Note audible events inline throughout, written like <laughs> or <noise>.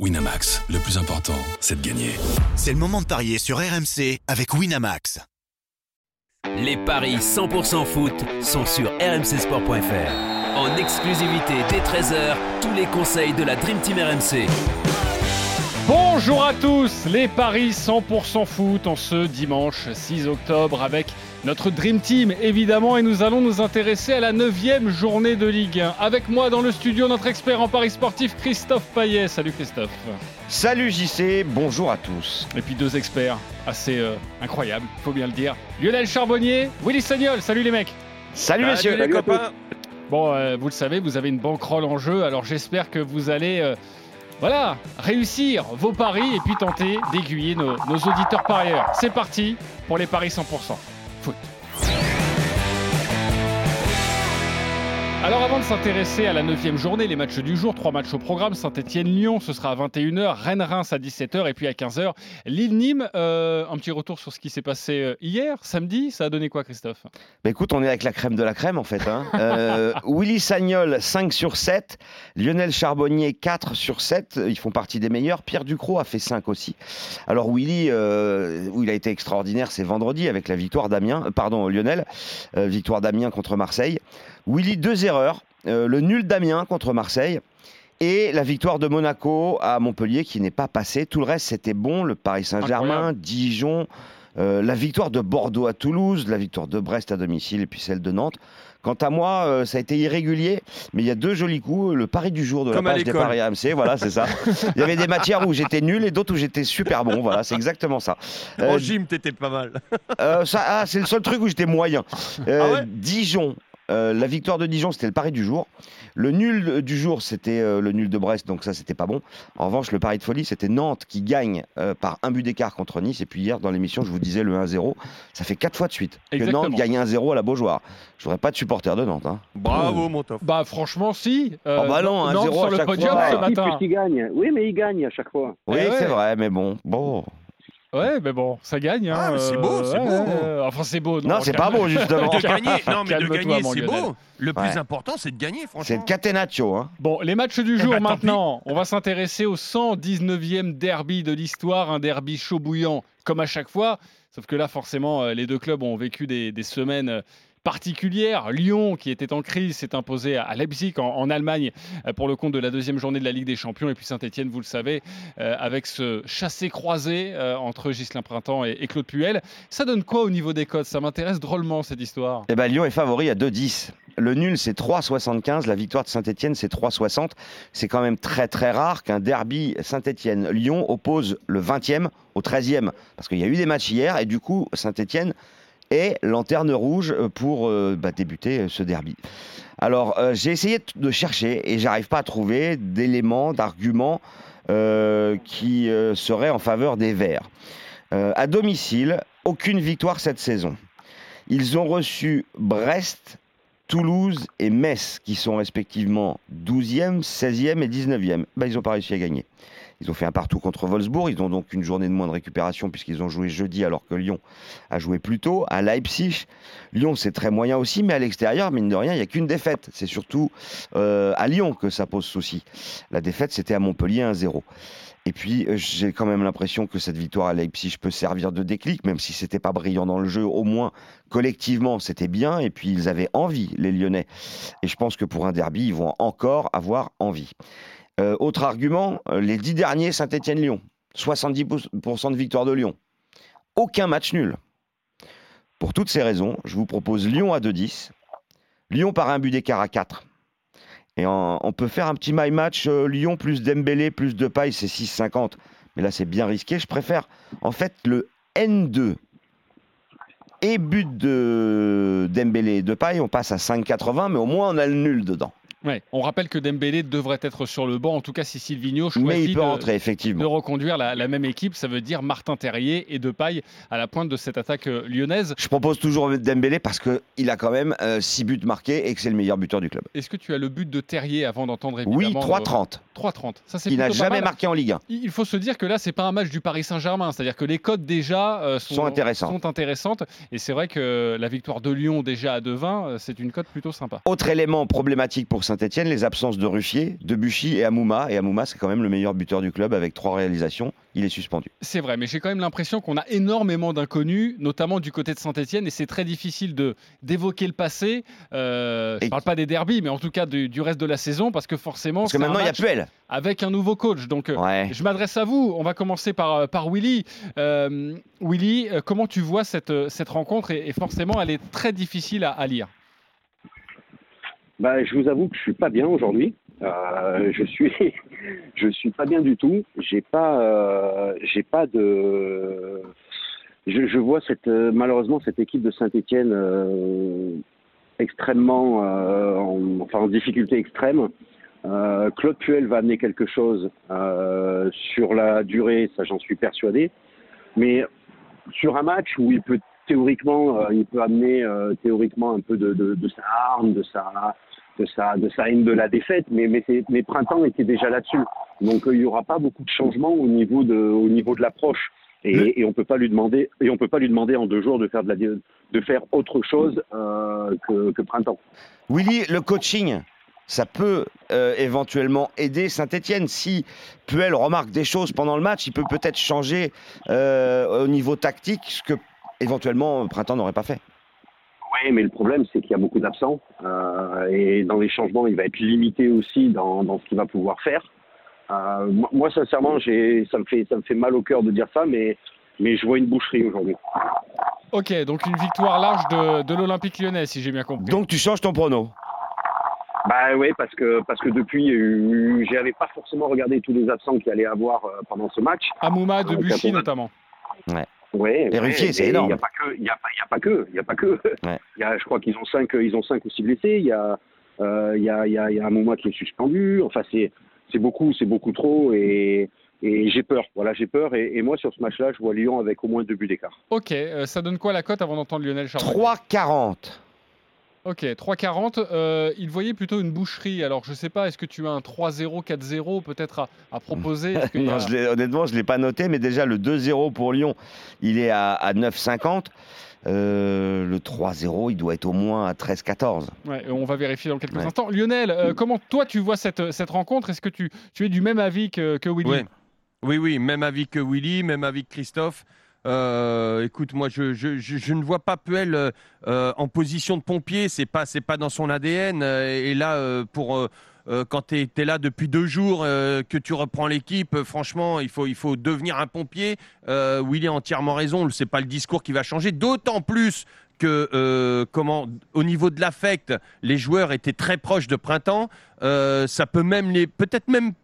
Winamax, le plus important, c'est de gagner. C'est le moment de parier sur RMC avec Winamax. Les paris 100% foot sont sur rmcsport.fr. En exclusivité dès 13h, tous les conseils de la Dream Team RMC. Bonjour à tous, les paris 100% foot en ce dimanche 6 octobre avec notre Dream Team évidemment et nous allons nous intéresser à la 9 journée de Ligue 1. Avec moi dans le studio notre expert en paris sportif Christophe Payet. Salut Christophe. Salut JC, bonjour à tous. Et puis deux experts assez euh, incroyables, faut bien le dire. Lionel Charbonnier, Willy Sagnol. Salut les mecs. Salut, messieurs les copains. Bon, euh, vous le savez, vous avez une banquerolle en jeu, alors j'espère que vous allez... euh, voilà, réussir vos paris et puis tenter d'aiguiller nos, nos auditeurs parieurs. C'est parti pour les paris 100%. Foot. Alors avant de s'intéresser à la 9 journée, les matchs du jour, trois matchs au programme, Saint-Etienne-Lyon, ce sera à 21h, Rennes-Reims à 17h et puis à 15h, Lille-Nîmes. Euh, un petit retour sur ce qui s'est passé euh, hier, samedi, ça a donné quoi Christophe? Bah écoute, on est avec la crème de la crème en fait. Hein. <laughs> Euh, Willy Sagnol 5 sur 7, Lionel Charbonnier 4 sur 7, ils font partie des meilleurs. Pierre Ducrot a fait 5 aussi. Alors Willy, euh, où il a été extraordinaire, c'est vendredi avec la victoire d'Amiens, pardon Lionel, victoire d'Amiens contre Marseille. Willy, deux erreurs, euh, le nul d'Amiens contre Marseille. Et la victoire de Monaco à Montpellier qui n'est pas passée. Tout le reste, c'était bon. Le Paris Saint-Germain. Dijon, euh, la victoire de Bordeaux à Toulouse, la victoire de Brest à domicile et puis celle de Nantes. Quant à moi, euh, ça a été irrégulier, mais il y a deux jolis coups. Le pari du jour de Comme la page des paris AMC, voilà, c'est ça. Il y avait des matières où j'étais nul et d'autres où j'étais super bon. Voilà, c'est exactement ça. Euh, En gym, t'étais pas mal. euh, ça, ah, c'est le seul truc où j'étais moyen. Ah ouais? Dijon, euh, la victoire de Dijon, c'était le pari du jour. Le nul du jour, c'était euh, le nul de Brest, donc ça, c'était pas bon. En revanche, le pari de folie, c'était Nantes qui gagne euh, par un but d'écart contre Nice. Et puis hier, dans l'émission, je vous disais le 1-0. Ça fait quatre fois de suite que. Nantes gagne 1-0 à la Beaujoire. Je voudrais pas de supporter de Nantes. hein. Bravo, mon top. Bah franchement si. Euh, Oh bah non, Nantes 1-0 sur à le chaque podium fois. ce Ouais, matin. il gagne. Oui, mais il gagne à chaque fois. Oui, Eh ouais. c'est vrai, mais bon. bon. Ouais, mais bon, ça gagne. hein, Ah, mais c'est beau, c'est ouais, beau. ouais. Enfin, c'est beau. Non, c'est pas bon, justement. <laughs> De gagner, non, mais de gagner, c'est beau. Le plus Ouais. important, c'est de gagner, franchement. C'est le catenaccio. Hein. Bon, les matchs du Eh jour ben, maintenant. On va s'intéresser au 119e derby de l'histoire, un derby chaud bouillant comme à chaque fois. Sauf que là, forcément, euh, les deux clubs ont vécu des, des semaines euh, particulière. Lyon, qui était en crise, s'est imposé à Leipzig en, Allemagne euh, pour le compte de la deuxième journée de la Ligue des Champions. Et puis Saint-Etienne, vous le savez, euh, avec ce chassé-croisé euh, entre Ghislain Printemps et, et Claude Puel. Ça donne quoi au niveau des codes Ça m'intéresse drôlement cette histoire. Eh ben, Lyon est favori à 2-10. Le nul, c'est 3,75. La victoire de Saint-Etienne, c'est 3,60. C'est quand même très très rare qu'un derby Saint-Etienne-Lyon oppose le 20e au 13e. Parce qu'il y a eu des matchs hier et du coup, Saint-Etienne est lanterne rouge pour euh, bah, débuter euh, ce derby. Alors, euh, j'ai essayé de chercher et j'arrive pas à trouver d'éléments, d'arguments euh, qui euh, seraient en faveur des Verts. Euh, à domicile, aucune victoire cette saison. Ils ont reçu Brest, Toulouse et Metz, qui sont respectivement 12e, 16e et 19e. Ben, ils n'ont pas réussi à gagner. Ils ont fait un partout contre Wolfsburg. Ils ont donc une journée de moins de récupération puisqu'ils ont joué jeudi alors que Lyon a joué plus tôt. À Leipzig, Lyon c'est très moyen aussi, mais à l'extérieur, mine de rien, il n'y a qu'une défaite. C'est surtout euh, à Lyon que ça pose souci. La défaite, c'était à Montpellier 1-0. Et puis, euh, j'ai quand même l'impression que cette victoire à Leipzig peut servir de déclic, même si c'était pas brillant dans le jeu. Au moins, collectivement, c'était bien. Et puis, ils avaient envie, les Lyonnais. Et je pense que pour un derby, ils vont encore avoir envie. Euh, autre argument, euh, les dix derniers Saint-Etienne-Lyon. 70% de victoire de Lyon. Aucun match nul. Pour toutes ces raisons, je vous propose Lyon à 2-10. Lyon par un but d'écart à 4. Et on peut faire un petit my match euh, Lyon plus Dembélé plus Depay, c'est 6,50. Mais là, c'est bien risqué. Je préfère en fait le N2 et but de Dembélé et Depay. On passe à 5,80, mais au moins on a le nul dedans. Ouais. On rappelle que Dembélé devrait être sur le banc, en tout cas si Silvino Mais choisit il peut de, reconduire la, la même équipe. Ça veut dire Martin Terrier et Depay à la pointe de cette attaque euh, lyonnaise. Je propose toujours Dembélé parce qu'il a quand même 6 buts marqués et que c'est le meilleur buteur du club. Est-ce que tu as le but de Terrier avant d'entendre Oui, évidemment 3,30. 3,30. Ça c'est Il n'a jamais marqué en Ligue 1. Il faut se dire que là, c'est pas un match du Paris Saint-Germain. C'est-à-dire que les codes déjà euh, sont, Sont intéressantes. sont intéressantes. Et c'est vrai que la victoire de Lyon déjà à 2,20, euh, c'est une cote plutôt sympa. Autre élément problématique pour Saint-Etienne, les absences de Ruffier, de Buchy et Amouma. Et Amouma, c'est quand même le meilleur buteur du club avec trois réalisations. Il est suspendu. C'est vrai, mais j'ai quand même l'impression qu'on a énormément d'inconnus, notamment du côté de Saint-Etienne, et c'est très difficile de d'évoquer le passé. Euh, je ne parle pas des derbies, mais en tout cas du, reste de la saison, parce que forcément. Parce que maintenant, il y a Puel. Avec un nouveau coach. Donc, euh, je m'adresse à vous. On va commencer par, euh, par Willy. Willy, comment tu vois cette, cette rencontre? Et, forcément, elle est très difficile à lire. Bah, je vous avoue que je suis pas bien aujourd'hui. Euh, je suis, <laughs> je suis pas bien du tout. J'ai pas, euh, j'ai pas de. Je, je, vois cette, malheureusement cette équipe de Saint-Étienne euh, extrêmement, en, enfin en difficulté extrême. Claude Puel va amener quelque chose sur la durée, ça j'en suis persuadé. Mais sur un match où il peut théoriquement, euh, il peut amener euh, théoriquement un peu de, de, de, sa arme, de sa, de sa, de sa haine de la défaite, mais, printemps étaient déjà là-dessus. Donc euh, il n'y aura pas beaucoup de changements au niveau de, au niveau de l'approche. Et, et, on peut pas lui demander et on peut pas lui demander en deux jours de faire de la de faire autre chose euh, que, que, printemps. Willy, le coaching, ça peut euh, éventuellement aider Saint-Etienne. Si Puel remarque des choses pendant le match, il peut peut-être changer au niveau tactique ce que éventuellement Printemps n'aurait pas fait. Oui, mais le problème, c'est qu'il y a beaucoup d'absents. Euh, et dans les changements, il va être limité aussi dans, dans ce qu'il va pouvoir faire. Euh, moi, sincèrement, ça me, fait, ça me fait mal au cœur de dire ça, mais, mais je vois une boucherie aujourd'hui. Ok, donc une victoire large de, de l'Olympique lyonnais, si j'ai bien compris. Donc tu changes ton prono bah oui, parce que parce que depuis, j'avais pas forcément regardé tous les absents qu'il allait avoir euh, pendant ce match. Amouma, Debuchy notamment. Ouais. Ouais, c'est énorme. Il n'y a pas que, il y a pas, y a pas que, il y a pas que. <laughs> Y a, je crois qu'ils ont cinq, ils ont cinq ou six blessés. Il y a, euh, il y a, il y a, y a un moment qui est suspendu. Enfin, c'est, c'est beaucoup, c'est beaucoup trop et. Et j'ai peur, voilà, j'ai peur. Et, et, moi, sur ce match-là, je vois Lyon avec au moins deux buts d'écart. Ok, euh, ça donne quoi la cote avant d'entendre Lionel Charbonnier? 3,40. Ok, 3,40. Euh, il voyait plutôt une boucherie. Alors, je ne sais pas, est-ce que tu as un 3-0, 4-0 peut-être à, proposer? <laughs> Non, Honnêtement, je ne l'ai pas noté, mais déjà, le 2-0 pour Lyon, il est à, à 9,50. Euh, le 3-0, il doit être au moins à 13-14. Ouais, on va vérifier dans quelques instants. Lionel, euh, comment toi tu vois cette, cette rencontre? Est-ce que tu, tu, es du même avis que, que Willy? Oui. oui, oui, même avis que Willy, même avis que Christophe. Euh, écoute, moi, je, ne vois pas Puel euh, en position de pompier. C'est pas, c'est pas dans son ADN. Euh, et là, euh, pour euh, quand tu es, là depuis deux jours, que tu reprends l'équipe, franchement, il faut, il faut devenir un pompier. Willy a entièrement raison. C'est pas le discours qui va changer. D'autant plus que comment au niveau de l'affect, les joueurs étaient très proches de printemps. ça peut même les, peut-être même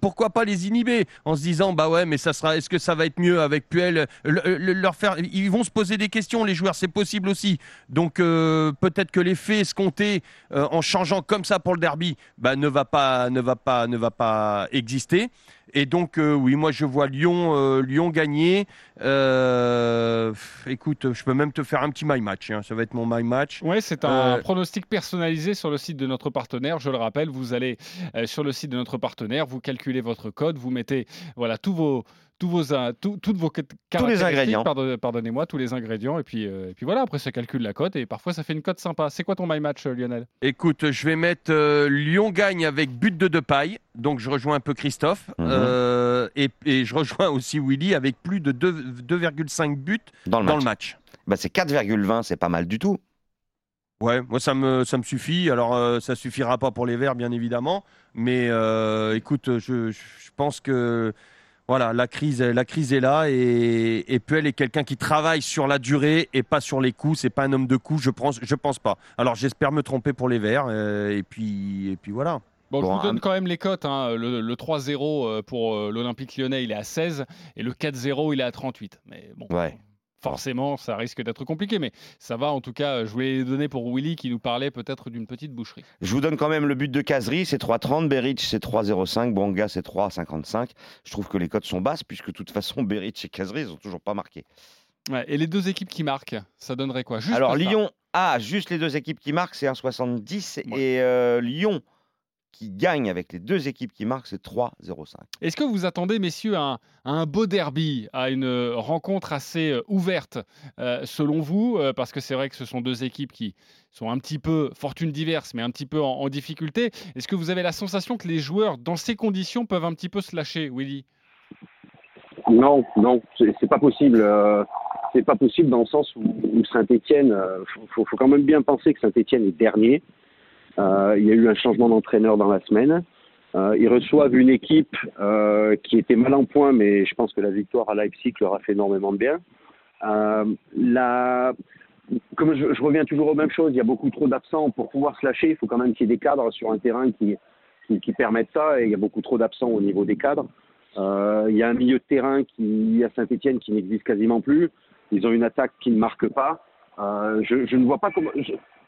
pourquoi pas les inhiber en se disant bah ouais mais ça sera est-ce que ça va être mieux avec Puel leur faire ils vont se poser des questions les joueurs c'est possible aussi. Donc euh, peut-être que l'effet escompté euh, en changeant comme ça pour le derby bah ne va pas ne va pas ne va pas exister et donc, euh, oui, moi, je vois Lyon, euh, Lyon gagner. Euh, écoute, je peux même te faire un petit my match. Hein. Ça va être mon my match. Oui, c'est un pronostic personnalisé sur le site de notre partenaire. Je le rappelle, vous allez sur le site de notre partenaire, vous calculez votre code, vous mettez voilà tous vos tous vos, toutes vos tous les ingrédients. Pardonnez-moi, tous les ingrédients. Et puis, et puis voilà, après, ça calcule la cote et parfois, ça fait une cote sympa. C'est quoi ton my match, Lionel? Écoute, je vais mettre Lyon gagne avec but de paille donc je rejoins un peu Christophe mhm. euh, et, je rejoins aussi Willy avec plus de 2,5 buts dans le match. Bah c'est 4,20, c'est pas mal du tout. Ouais, moi ça me, ça me suffit. Alors euh, ça suffira pas pour les Verts bien évidemment, mais euh, écoute, je, pense que voilà, la crise, la crise est là et, et Puel est quelqu'un qui travaille sur la durée et pas sur les coups. C'est pas un homme de coups, je pense, je pense pas. Alors j'espère me tromper pour les Verts et puis et puis voilà. Bon, je vous donne quand même les cotes. Hein. Le, 3-0 euh, pour euh, l'Olympique lyonnais, il est à 16 et le 4-0, il est à 38. Mais bon, forcément, ça risque d'être compliqué. Mais ça va, en tout cas, je voulais les donner pour Willy qui nous parlait peut-être d'une petite boucherie. Je vous donne quand même le but de Casery, c'est 3-30. Beric, c'est 3-0-5. Bonga, c'est 3-55. Je trouve que les cotes sont basses puisque de toute façon, Beric et Casery, ils n'ont toujours pas marqué. et les deux équipes qui marquent, ça donnerait quoi? Alors, Lyon, a juste les deux équipes qui marquent, c'est 1,70. Et euh, Lyon qui gagne avec les deux équipes qui marquent, c'est 3-0-5. Est-ce que vous attendez, messieurs, à un, un beau derby, à une euh, rencontre assez euh, ouverte, euh, selon vous Euh, Parce que c'est vrai que ce sont deux équipes qui sont un petit peu, fortune diverses, mais un petit peu en, en difficulté. Est-ce que vous avez la sensation que les joueurs, dans ces conditions, peuvent un petit peu se lâcher, Willy? Non, non, c'est pas possible. euh, c'est pas possible dans le sens où, Saint-Etienne, faut, faut, faut quand même bien penser que Saint-Etienne est dernier. Euh, il y a eu un changement d'entraîneur dans la semaine. Euh, ils reçoivent une équipe euh, qui était mal en point, mais je pense que la victoire à Leipzig leur a fait énormément de bien. Comme je, reviens toujours aux mêmes choses, il y a beaucoup trop d'absents pour pouvoir se lâcher. Il faut quand même qu'il y ait des cadres sur un terrain qui, qui, permettent ça, et il y a beaucoup trop d'absents au niveau des cadres. Il y a un milieu de terrain qui, à Saint-Etienne qui n'existe quasiment plus. Ils ont une attaque qui ne marque pas. Je, ne vois pas comment.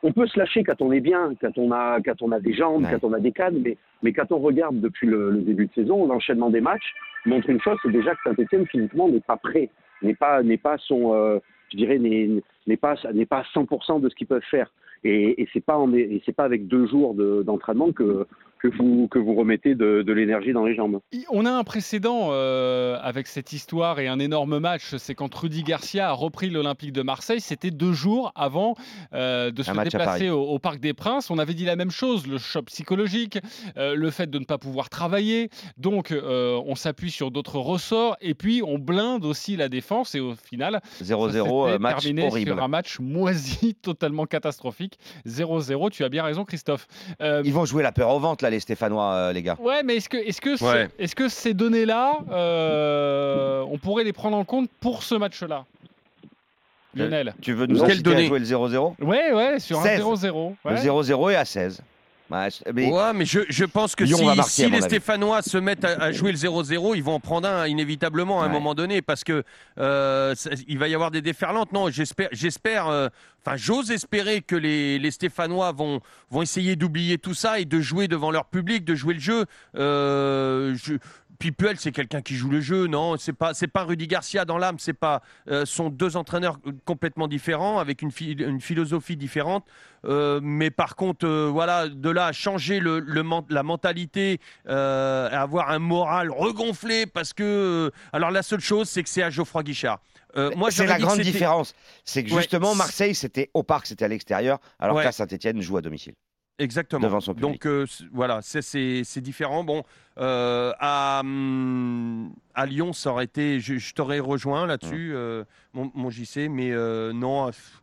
On peut se lâcher quand on est bien, quand on a, quand on a des jambes, Ouais. quand on a des cadres, mais, mais quand on regarde depuis le, le début de saison, l'enchaînement des matchs montre une chose, c'est déjà que Saint-Etienne physiquement n'est pas prêt, n'est pas, n'est pas son, euh, je dirais, n'est, n'est pas, n'est pas à 100% de ce qu'ils peuvent faire. Et, et c'est pas, en, et c'est pas avec deux jours de- d'entraînement que, que vous, que vous remettez de, de l'énergie dans les jambes. On a un précédent euh, avec cette histoire et un énorme match. C'est quand Rudy Garcia a repris l'Olympique de Marseille. C'était deux jours avant euh, de se déplacer au, au Parc des Princes. On avait dit la même chose le choc psychologique, euh, le fait de ne pas pouvoir travailler. Donc, euh, on s'appuie sur d'autres ressorts et puis on blinde aussi la défense. Et au final, ça 0-0, s'était euh, match terminé horrible. sur un match moisi, <laughs> totalement catastrophique. 0-0. Tu as bien raison, Christophe. Euh, Ils vont jouer la peur au ventre, là, les Stéphanois, euh, les gars. Ouais, mais est-ce que, est-ce que, Ouais. est-ce que ces données-là, euh, on pourrait les prendre en compte pour ce match-là? Lionel Tu veux nous Quelles inciter à données? jouer le 0-0 Ouais, ouais, sur 16. un 0-0. ouais. Le 0-0 est à 16. Ouais, mais Ouais, mais je, je pense que Lyon si, marquer, les avis. Stéphanois se mettent à, à jouer le 0-0, ils vont en prendre un inévitablement à un Ouais. moment donné parce que euh, ça- il va y avoir des déferlantes. Non, j'espère, j'espère, euh, enfin, j'ose espérer que les, les Stéphanois vont, vont essayer d'oublier tout ça et de jouer devant leur public, de jouer le jeu. Euh, je- puis Puel, c'est quelqu'un qui joue le jeu, non? C'est pas, c'est pas Rudy Garcia dans l'âme, c'est pas, euh, sont deux entraîneurs complètement différents avec une, une philosophie différente. Euh, mais par contre, euh, voilà, de là à changer le, le la mentalité, à avoir un moral regonflé, parce que, alors la seule chose, c'est que c'est à Geoffroy Guichard. Euh, moi, c'est la que grande différence. C'est que Ouais. justement, Marseille, c'était au parc, c'était à l'extérieur, alors Ouais. qu'à Saint-Etienne joue à domicile. Exactement. devant son public. Donc euh, voilà, c'est- différent. Bon, euh, à, hum, à Lyon, ça aurait été. Je, je t'aurais rejoint là-dessus, euh, mon, mon JC, mais non. pff,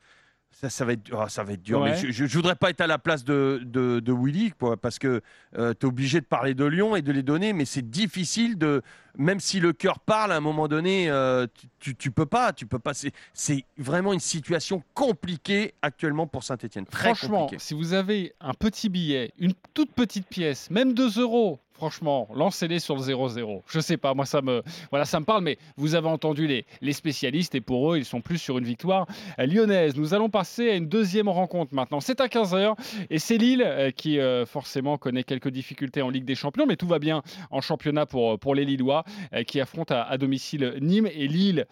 Ça, ça va être, ah, ça va être dur. Ouais. Mais je, je voudrais pas être à la place de, de, de Willy, quoi, parce que tu es obligé de parler de Lyon et de les donner, mais c'est difficile de, même si le cœur parle, à un moment donné, euh, tu, tu, tu peux pas, tu peux pas. C'est c'est vraiment une situation compliquée actuellement pour Saint-Etienne. Franchement, si vous avez un petit billet, une toute petite pièce, même 2 euros, franchement, lancez-les sur le 0-0. Je sais pas, moi ça me, voilà, ça me parle, mais vous avez entendu les, les spécialistes et pour eux, ils sont plus sur une victoire euh, lyonnaise. Nous allons passer à une deuxième rencontre maintenant. C'est à 15h et c'est Lille euh, qui euh, forcément connaît quelques difficultés en Ligue des Champions, mais tout va bien en championnat pour, pour les Lillois qui affrontent à domicile Nîmes et Lille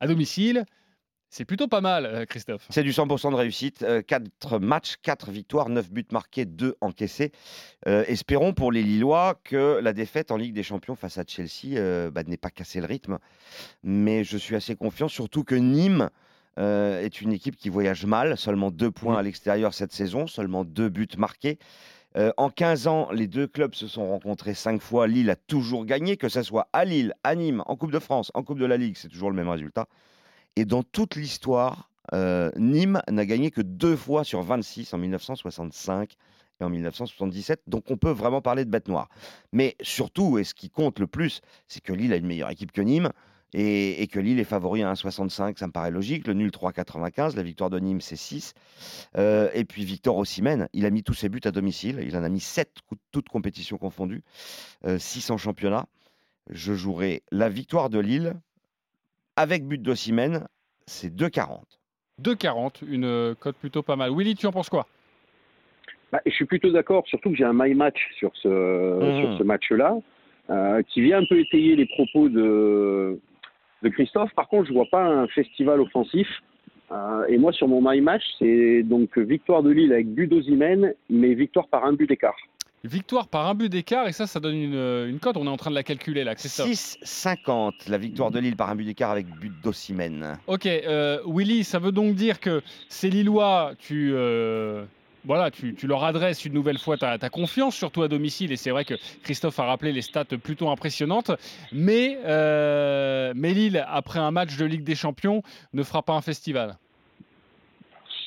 à domicile. C'est plutôt pas mal, euh, Christophe. C'est du 100% de réussite. 4 matchs, 4 victoires, 9 buts marqués, 2 encaissés. Euh, espérons pour les Lillois que la défaite en Ligue des Champions face à Chelsea euh, bah, n'ait pas cassé le rythme. Mais je suis assez confiant, surtout que Nîmes euh, est une équipe qui voyage mal. Seulement 2 points à l'extérieur cette saison, seulement 2 buts marqués. Euh, en 15 ans, les deux clubs se sont rencontrés 5 fois. Lille a toujours gagné, que ce soit à Lille, à Nîmes, en Coupe de France, en Coupe de la Ligue, c'est toujours le même résultat. Et dans toute l'histoire, euh, Nîmes n'a gagné que deux fois sur 26 en 1965 et en 1977. Donc on peut vraiment parler de bête noire. Mais surtout, et ce qui compte le plus, c'est que Lille a une meilleure équipe que Nîmes. Et, que Lille est favori à 1,65, ça me paraît logique. Le nul 3,95, la victoire de Nîmes c'est 6. Euh, et puis Victor Osimhen, il a mis tous ses buts à domicile. Il en a mis 7, toutes compétitions confondues, 6 en championnat. Je jouerai la victoire de Lille avec but d'Osimhen, c'est 2,40. 2,40, une euh, cote plutôt pas mal. Willy, tu en penses quoi? Bah, je suis plutôt d'accord, surtout que j'ai un my match sur ce, sur ce match-là, euh, qui vient un peu étayer les propos de, de Christophe. Par contre, je vois pas un festival offensif. Euh, et moi, sur mon my match, c'est donc victoire de Lille avec but d'Ozimène, mais victoire par un but d'écart. Victoire par un but d'écart et ça, ça donne une, une cote. On est en train de la calculer là, Christophe. 6,50 la victoire de Lille par un but d'écart avec but d'Ossimène. Ok, euh, Willy, ça veut donc dire que ces Lillois, tu, euh, voilà, tu, tu leur adresses une nouvelle fois ta, ta confiance, surtout à domicile. Et c'est vrai que Christophe a rappelé les stats plutôt impressionnantes. Mais, euh, mais Lille, après un match de Ligue des Champions, ne fera pas un festival.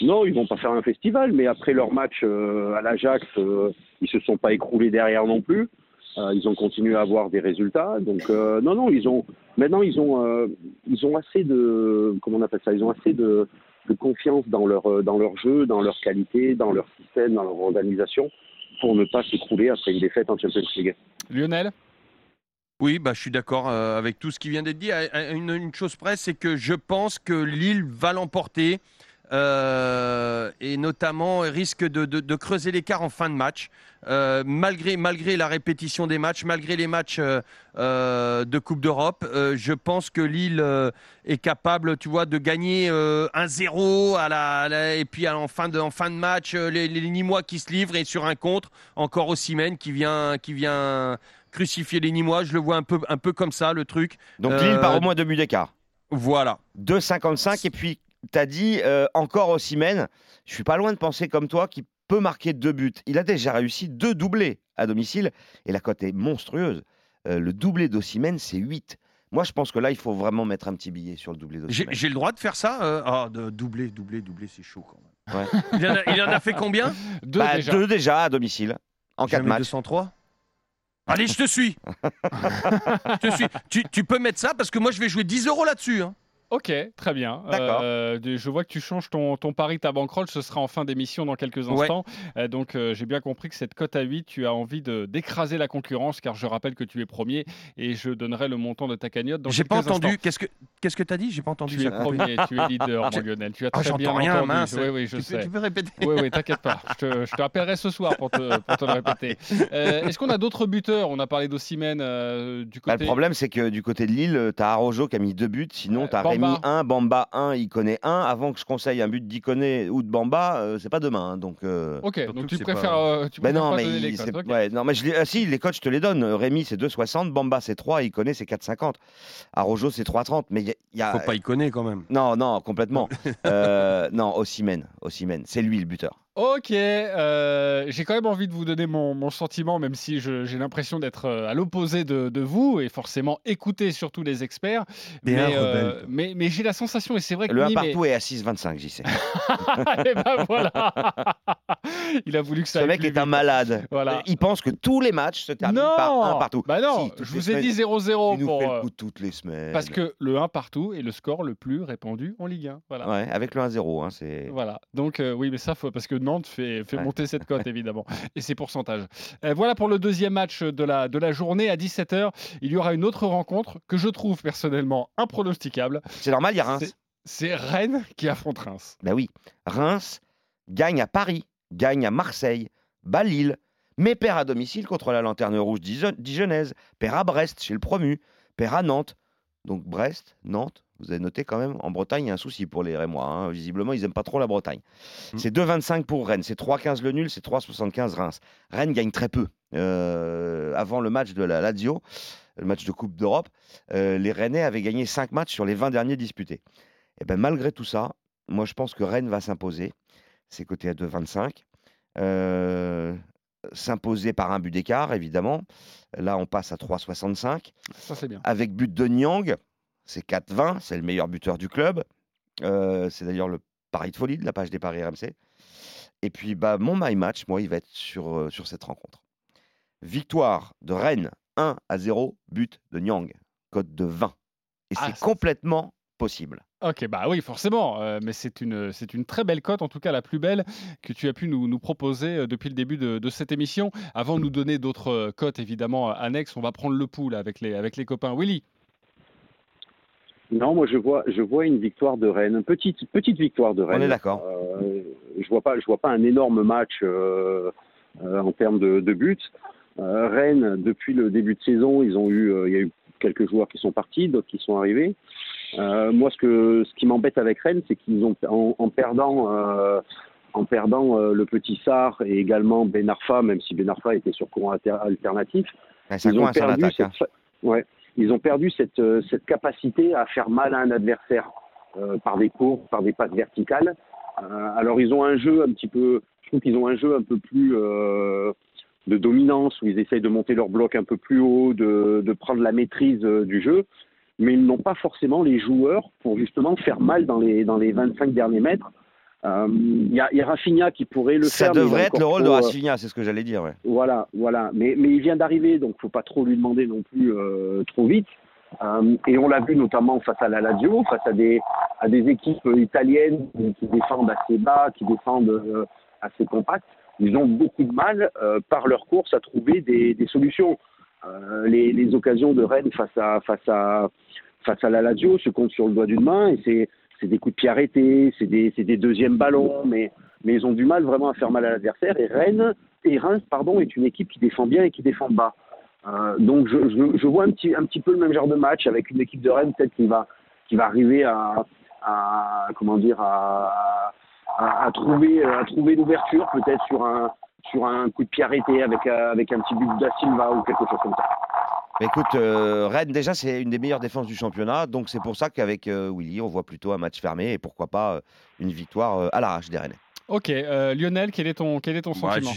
Non, ils vont pas faire un festival, mais après leur match euh, à l'Ajax, euh, ils se sont pas écroulés derrière non plus. Euh, ils ont continué à avoir des résultats. Donc euh, non, non, ils ont maintenant ils ont euh, ils ont assez de comment on appelle ça Ils ont assez de, de confiance dans leur dans leur jeu, dans leur qualité, dans leur système, dans leur organisation pour ne pas s'écrouler après une défaite en Champions League. Lionel? Oui, bah, je suis d'accord euh, avec tout ce qui vient d'être dit. À Une, une chose près, c'est que je pense que Lille va l'emporter euh, et notamment risque de, de- de creuser l'écart en fin de match. Euh, malgré, malgré la répétition des matchs, malgré les matchs euh, de Coupe d'Europe, je pense que Lille est capable, tu vois, de gagner euh, 1-0 à la, à la- et puis en fin de, en fin de match, les, les Nîmois qui se livrent et sur un contre, encore Osimhen qui vient, qui vient crucifier les Nîmois. Je le vois un peu, un peu comme ça, le truc. Donc Lille par au moins deux buts d'écart. Voilà. 2,55 et puis tu as dit euh, encore Ossimène. Je suis pas loin de penser comme toi qu'il peut marquer deux buts. Il a déjà réussi deux doublés à domicile et la cote est monstrueuse. Euh, le doublé d'Ossimène, c'est 8. Moi, je pense que là, il faut vraiment mettre un petit billet sur le doublé d'Ossimène. j'ai le droit de faire ça euh, Ah, de doubler, doubler, doubler, c'est chaud quand même. Ouais. <laughs> Il, en a, il en a fait combien? Deux Bah, déjà. deux déjà à domicile en quatre Jamais matchs. 203 Allez, je te suis. <laughs> je te suis. Tu, tu peux mettre ça parce que moi je vais jouer 10 euros là-dessus. hein. Ok, très bien. D'accord. Euh, je vois que tu changes ton, ton pari, ta bankroll. Ce sera en fin d'émission dans quelques Ouais. instants. Euh, donc, euh, j'ai bien compris que cette cote à 8, tu as envie de- d'écraser la concurrence, car je rappelle que tu es premier et je donnerai le montant de ta cagnotte dans J'ai pas entendu. instants. Qu'est-ce que qu'est-ce que t'as dit? J'ai pas entendu. Tu es ça a coupé. premier, tu es leader, <laughs> mon J'ai- Lionel. Tu as Ah, très bien j'entends rien, entendu. mince. Oui, oui, je tu, peux, sais. tu peux répéter Oui, oui, t'inquiète pas. Je te, je te rappellerai ce soir pour te, pour te le répéter. <laughs> Euh, Est-ce qu'on a d'autres buteurs? On a parlé d'Ossimène euh, du Bah, côté. le problème, c'est que du côté de Lille, tu as Arojo qui a mis deux buts. Sinon, Euh, tu as Bamba. Rémi 1, Bamba 1, Iconé 1. Avant que je conseille un but d'Iconé ou de Bamba, euh, c'est pas demain. hein, donc, euh, Ok, donc tu préfères, pas- euh, tu Ben non, pas mais, les il- ouais, non, mais je ah, si, les coachs, je te les donne. Rémi, c'est 2,60. Bamba, c'est 3. Iconé, c'est 4,50. Arojo, c'est 3,30. Mais il y a. il y a- Faut pas connaître quand même. Non, non, complètement. <laughs> Euh, non, Ossimène. Ossimène. C'est lui le buteur. Ok, euh, j'ai quand même envie de vous donner mon, mon sentiment, même si j'ai l'impression d'être euh, à l'opposé de, de vous et forcément écouter surtout les experts. Mais, euh, mais, mais j'ai la sensation, et c'est vrai que Le 1 Nîmes est- partout est à 6,25, j'y sais. <laughs> Eh ben voilà <laughs> Il a voulu que ça Ce mec est un malade. Voilà. Il pense que tous les matchs se terminent Non par un partout. Bah non, Si, je vous ai semaines, dit 0-0 Tu nous pour... fais le coup toutes les semaines. Parce que le 1 partout est le score le plus répandu en Ligue 1. Voilà. Ouais, avec le 1-0, hein, c'est. Voilà. Donc euh, oui, mais ça, faut, parce que Nantes fait, fait Ouais. monter cette cote <laughs> évidemment et ses pourcentages. Euh, voilà pour le deuxième match de la, de la journée à 17h. Il y aura une autre rencontre que je trouve personnellement impronosticable. C'est normal, il y a Reims. C'est- Rennes qui affronte Reims. Ben oui, Reims gagne à Paris, gagne à Marseille, bat Lille, mais perd à domicile contre la Lanterne Rouge dijon- dijonnaise, perd à Brest chez le promu, perd à Nantes. Donc Brest, Nantes, vous avez noté quand même, en Bretagne, il y a un souci pour les Rémois. hein. Visiblement, ils n'aiment pas trop la Bretagne. Mm. C'est 2,25 pour Rennes, c'est 3,15 le nul, c'est 3,75 Reims. Rennes gagne très peu. Euh, avant le match de la Lazio, le match de Coupe d'Europe, euh, les Rennais avaient gagné 5 matchs sur les 20 derniers disputés. Et ben malgré tout ça, moi je pense que Rennes va s'imposer. C'est coté à 2,25. Euh, s'imposer par un but d'écart, évidemment. Là, on passe à 3,65. Ça, c'est bien. Avec but de Nyang, c'est 4,20. C'est le meilleur buteur du club. Euh, c'est d'ailleurs le pari de folie de la page des paris RMC. Et puis, bah, mon my match, moi, il va être sur, euh, sur cette rencontre. Victoire de Rennes, 1 à 0, but de Nyang, cote de 20. Et Ah, c'est complètement possible. Ok, bah oui, forcément. euh, mais c'est une, c'est une très belle cote, en tout cas la plus belle que tu as pu nous, nous proposer depuis le début de, de cette émission. Avant de nous donner d'autres cotes, évidemment, annexes, on va prendre le pouls là, avec, les, avec les copains. Willy? Non, moi je vois, je vois une victoire de Rennes, une petite, petite victoire de Rennes. est d'accord. Euh, je vois pas, je vois pas un énorme match euh, euh, en termes de, de buts. Rennes, depuis le début de saison, ils ont eu, il y a eu quelques joueurs qui sont partis, d'autres qui sont arrivés. Moi, ce que, ce qui m'embête avec Rennes, c'est qu'ils ont, en, en perdant, en perdant le petit Sar et également Ben Arfa, même si Ben Arfa était sur courant alter- alternatif. Ils ont, perdu hein. cette, fa- ouais, ils ont perdu cette, euh, cette capacité à faire mal à un adversaire euh, par des courses, par des passes verticales. Euh, alors ils ont un jeu un petit peu, je trouve qu'ils ont un jeu un peu plus euh, de dominance où ils essayent de monter leur bloc un peu plus haut, de, de prendre la maîtrise euh, du jeu, mais ils n'ont pas forcément les joueurs pour justement faire mal dans les dans les 25 derniers mètres. Euh, Il y, a, il y a Rafinha qui pourrait le Ça faire. est devrait être le rôle de trop, euh, Rafinha, c'est ce que j'allais dire. ouais. voilà, voilà. Mais, mais il vient d'arriver, donc faut pas trop lui demander non plus euh, trop vite. Euh, et on l'a vu notamment face à la Lazio, face à des, à des équipes italiennes qui, défendent assez bas, qui défendent euh, assez compact. Ils ont beaucoup de mal, euh, par leur course, à trouver des, des solutions. Euh, les, les occasions de Rennes face à, face à, face à la Lazio se comptent sur le doigt d'une main et c'est, c'est des coups de pied arrêtés, c'est des, des deuxièmes ballons, mais, mais ils ont du mal vraiment à faire mal à l'adversaire. Et Rennes, et Reims, pardon, est une équipe qui défend bien et qui défend bas. Euh, donc je, je, vois un petit, un petit peu le même genre de match avec une équipe de Rennes peut-être qui va, qui va arriver à, à comment dire, à, à, à trouver, à trouver l'ouverture peut-être sur un, sur un coup de pied arrêté avec, euh, avec un petit but de Da Silva ou quelque chose comme ça. Mais écoute, euh, Rennes, déjà, c'est une des meilleures défenses du championnat. Donc, c'est pour ça qu'avec euh, Willy, on voit plutôt un match fermé et pourquoi pas euh, une victoire euh, à l'arrache des Rennais. Ok, euh, Lionel, quel est ton, quel est ton Ouais, sentiment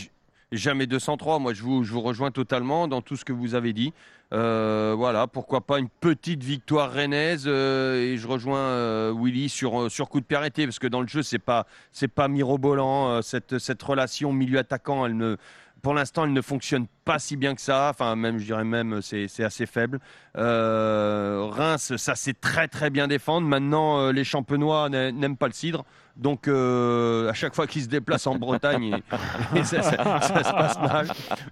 jamais 203. Moi, je vous, je vous rejoins totalement dans tout ce que vous avez dit. Euh, voilà, pourquoi pas une petite victoire rennaise euh, et je rejoins euh, Willy sur, sur coup de pied arrêté parce que dans le jeu, c'est pas, c'est pas mirobolant. euh, cette, cette relation milieu-attaquant, elle ne, pour l'instant, elle ne fonctionne pas si bien que ça. Enfin, même, je dirais même, c'est, assez faible. Euh, Reims, ça c'est très très bien défendre. Maintenant, euh, les champenois n'a- n'aiment pas le cidre. Donc, euh, à chaque fois qu'ils se déplacent en Bretagne, et, <laughs> et ça, se passe mal.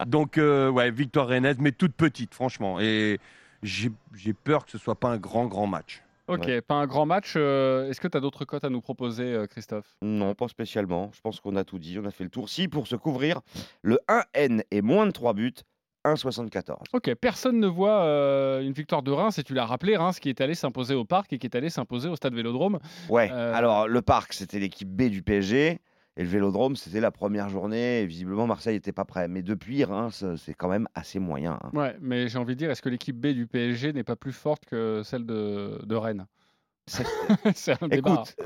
Donc, ouais, victoire rennaise, mais toute petite, franchement. Et j'ai peur que ce soit pas un grand, grand match. Ok, pas un grand match. euh, Est-ce que tu as d'autres cotes à nous proposer, euh, Christophe? Non, pas spécialement. Je pense qu'on a tout dit. On a fait le tour. Si, pour se couvrir, le 1N est moins de 3 buts, 1,74. Ok, personne ne voit euh, une victoire de Reims, et tu l'as rappelé, Reims qui est allé s'imposer au Parc et qui est allé s'imposer au Stade Vélodrome. Ouais, alors le parc, c'était l'équipe B du PSG. Et le vélodrome, c'était la première journée. Visiblement, Marseille n'était pas prêt. Mais depuis, Reims, c'est quand même assez moyen. hein. Ouais, mais j'ai envie de dire, est-ce que l'équipe B du PSG n'est pas plus forte que celle de Rennes? <laughs> C'est- un débat. Écoute,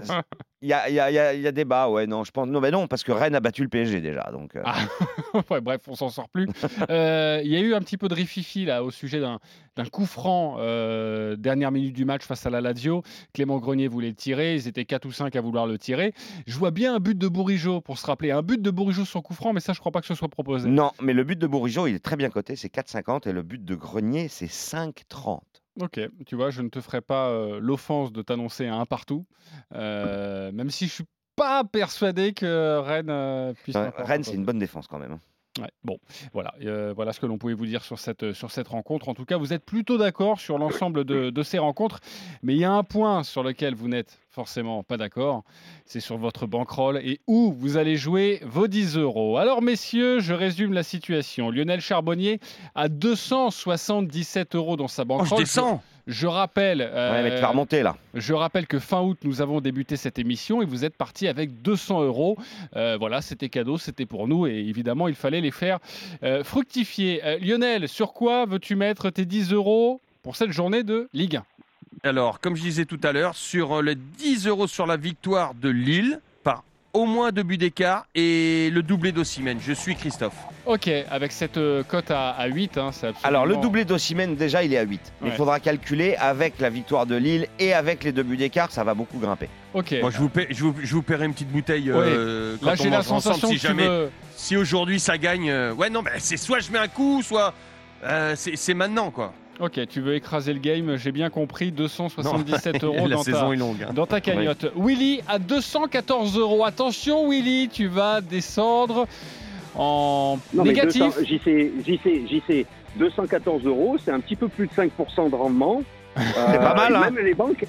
il y a, y a- y a- y a débat. Ouais, non, je pense. Non, mais non, parce que Rennes a battu le PSG déjà. Donc, euh, Ah. <laughs> Ouais, bref, on s'en sort plus. Euh, Il y a eu un petit peu de rififi là au sujet d'un d'un coup franc euh, dernière minute du match face à la Lazio. Clément Grenier voulait le tirer, ils étaient 4 ou 5 à vouloir le tirer. Je vois bien un but de Bourigeau pour se rappeler, un but de Bourigeau sur coup franc, mais ça je crois pas que ce soit proposé. Non, mais le but de Bourigeau, il est très bien coté, c'est 4,50 et le but de Grenier, c'est 5,30. Ok, tu vois, je ne te ferai pas euh, l'offense de t'annoncer un partout, euh, même si je suis pas persuadé que Rennes euh, puisse. Rennes, c'est une bonne défense quand même. Ouais, bon, voilà, euh, voilà ce que l'on pouvait vous dire sur cette, sur cette rencontre. En tout cas, vous êtes plutôt d'accord sur l'ensemble de, de ces rencontres, mais il y a un point sur lequel vous n'êtes forcément pas d'accord, c'est sur votre bankroll et où vous allez jouer vos 10 euros. Alors, messieurs, je résume la situation. Lionel Charbonnier a 277 euros dans sa Oh, bankroll. je descends Je rappelle, Ouais, mais tu euh, vas remonter là. je rappelle que fin août, nous avons débuté cette émission et vous êtes parti avec 200 euros. Euh, voilà, c'était cadeau, c'était pour nous et évidemment, il fallait les faire euh, fructifier. Euh, Lionel, sur quoi veux-tu mettre tes 10 euros pour cette journée de Ligue 1 Alors, comme je disais tout à l'heure, sur les 10 euros sur la victoire de Lille, au moins deux buts d'écart, et le doublé d'Ossimène. Je suis Christophe. Ok, avec cette euh, cote à, à 8, hein, c'est absolument... Alors, le doublé d'Ossimène, déjà, il est à 8. Mais il Ouais. faudra calculer avec la victoire de Lille et avec les deux buts d'écart, ça va beaucoup grimper. Ok. Moi, je vous, paie- je vous, je vous paierai une petite bouteille euh, quand Là, on j'ai la ensemble, si jamais. veux... Si aujourd'hui ça gagne, euh, ouais non, mais c'est soit je mets un coup, soit euh, c'est c'est maintenant quoi. Ok, tu veux écraser le game, j'ai bien compris, 277 <laughs> euros la dans saison ta... est longue. hein. Dans ta cagnotte. Willy à 214 euros. Attention, Willy, tu vas descendre en Non, négatif. 200 j'y sais, j'y sais, j'y sais. 214 euros, c'est un petit peu plus de 5% de rendement. <laughs> C'est pas mal, et hein. Même les banques,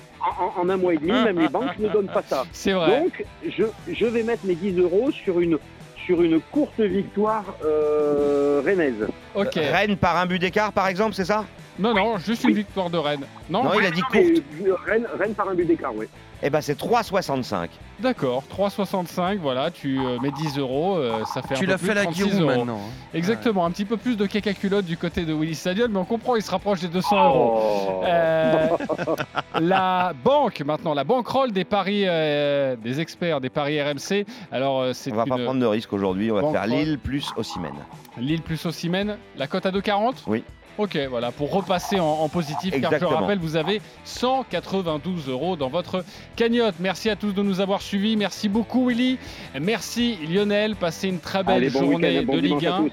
en, un mois et demi, même les banques ne donnent pas ça. C'est vrai. Donc, je, je vais mettre mes 10 euros sur une, sur une courte victoire euh, rennaise. ok. Rennes par un but d'écart, par exemple, c'est ça? Non, non, juste une victoire de Rennes. Non, Non, il a dit Mais, courte. euh, Rennes, Rennes par un but d'écart, oui. Eh ben, c'est 3,65. D'accord, 3,65, voilà, tu euh, mets 10 euros, euh, ça fait un Tu peu l'as plus fait de la 36 Giroud euros. maintenant. hein. Exactement, un petit peu plus de caca culotte du côté de Willy Stadion, mais on comprend, il se rapproche des 200 euros. Oh. Euh, la banque maintenant, la banquerolle des paris euh, des experts des paris RMC. Alors euh, c'est On va pas une prendre de risque aujourd'hui. On va faire. Lille plus Ossimène. Lille plus Ossimène, la cote à 2,40 Oui. Ok, voilà, pour repasser en, en positif, car je rappelle, vous avez 192 euros dans votre cagnotte. Merci à tous de nous avoir suivis. Merci beaucoup, Willy. Merci, Lionel. Passez une très belle Allez, bon journée bon de Ligue dimanche à 1. tous.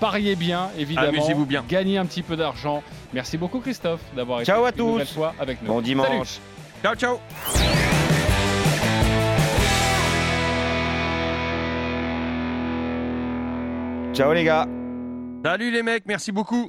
Pariez bien, évidemment. Amusez-vous bien. Gagnez un petit peu d'argent. Merci beaucoup, Christophe, d'avoir été Ciao à une tous. nouvelle fois avec nous. Bon Salut. dimanche. Ciao, ciao. Ciao les gars. Salut les mecs, merci beaucoup.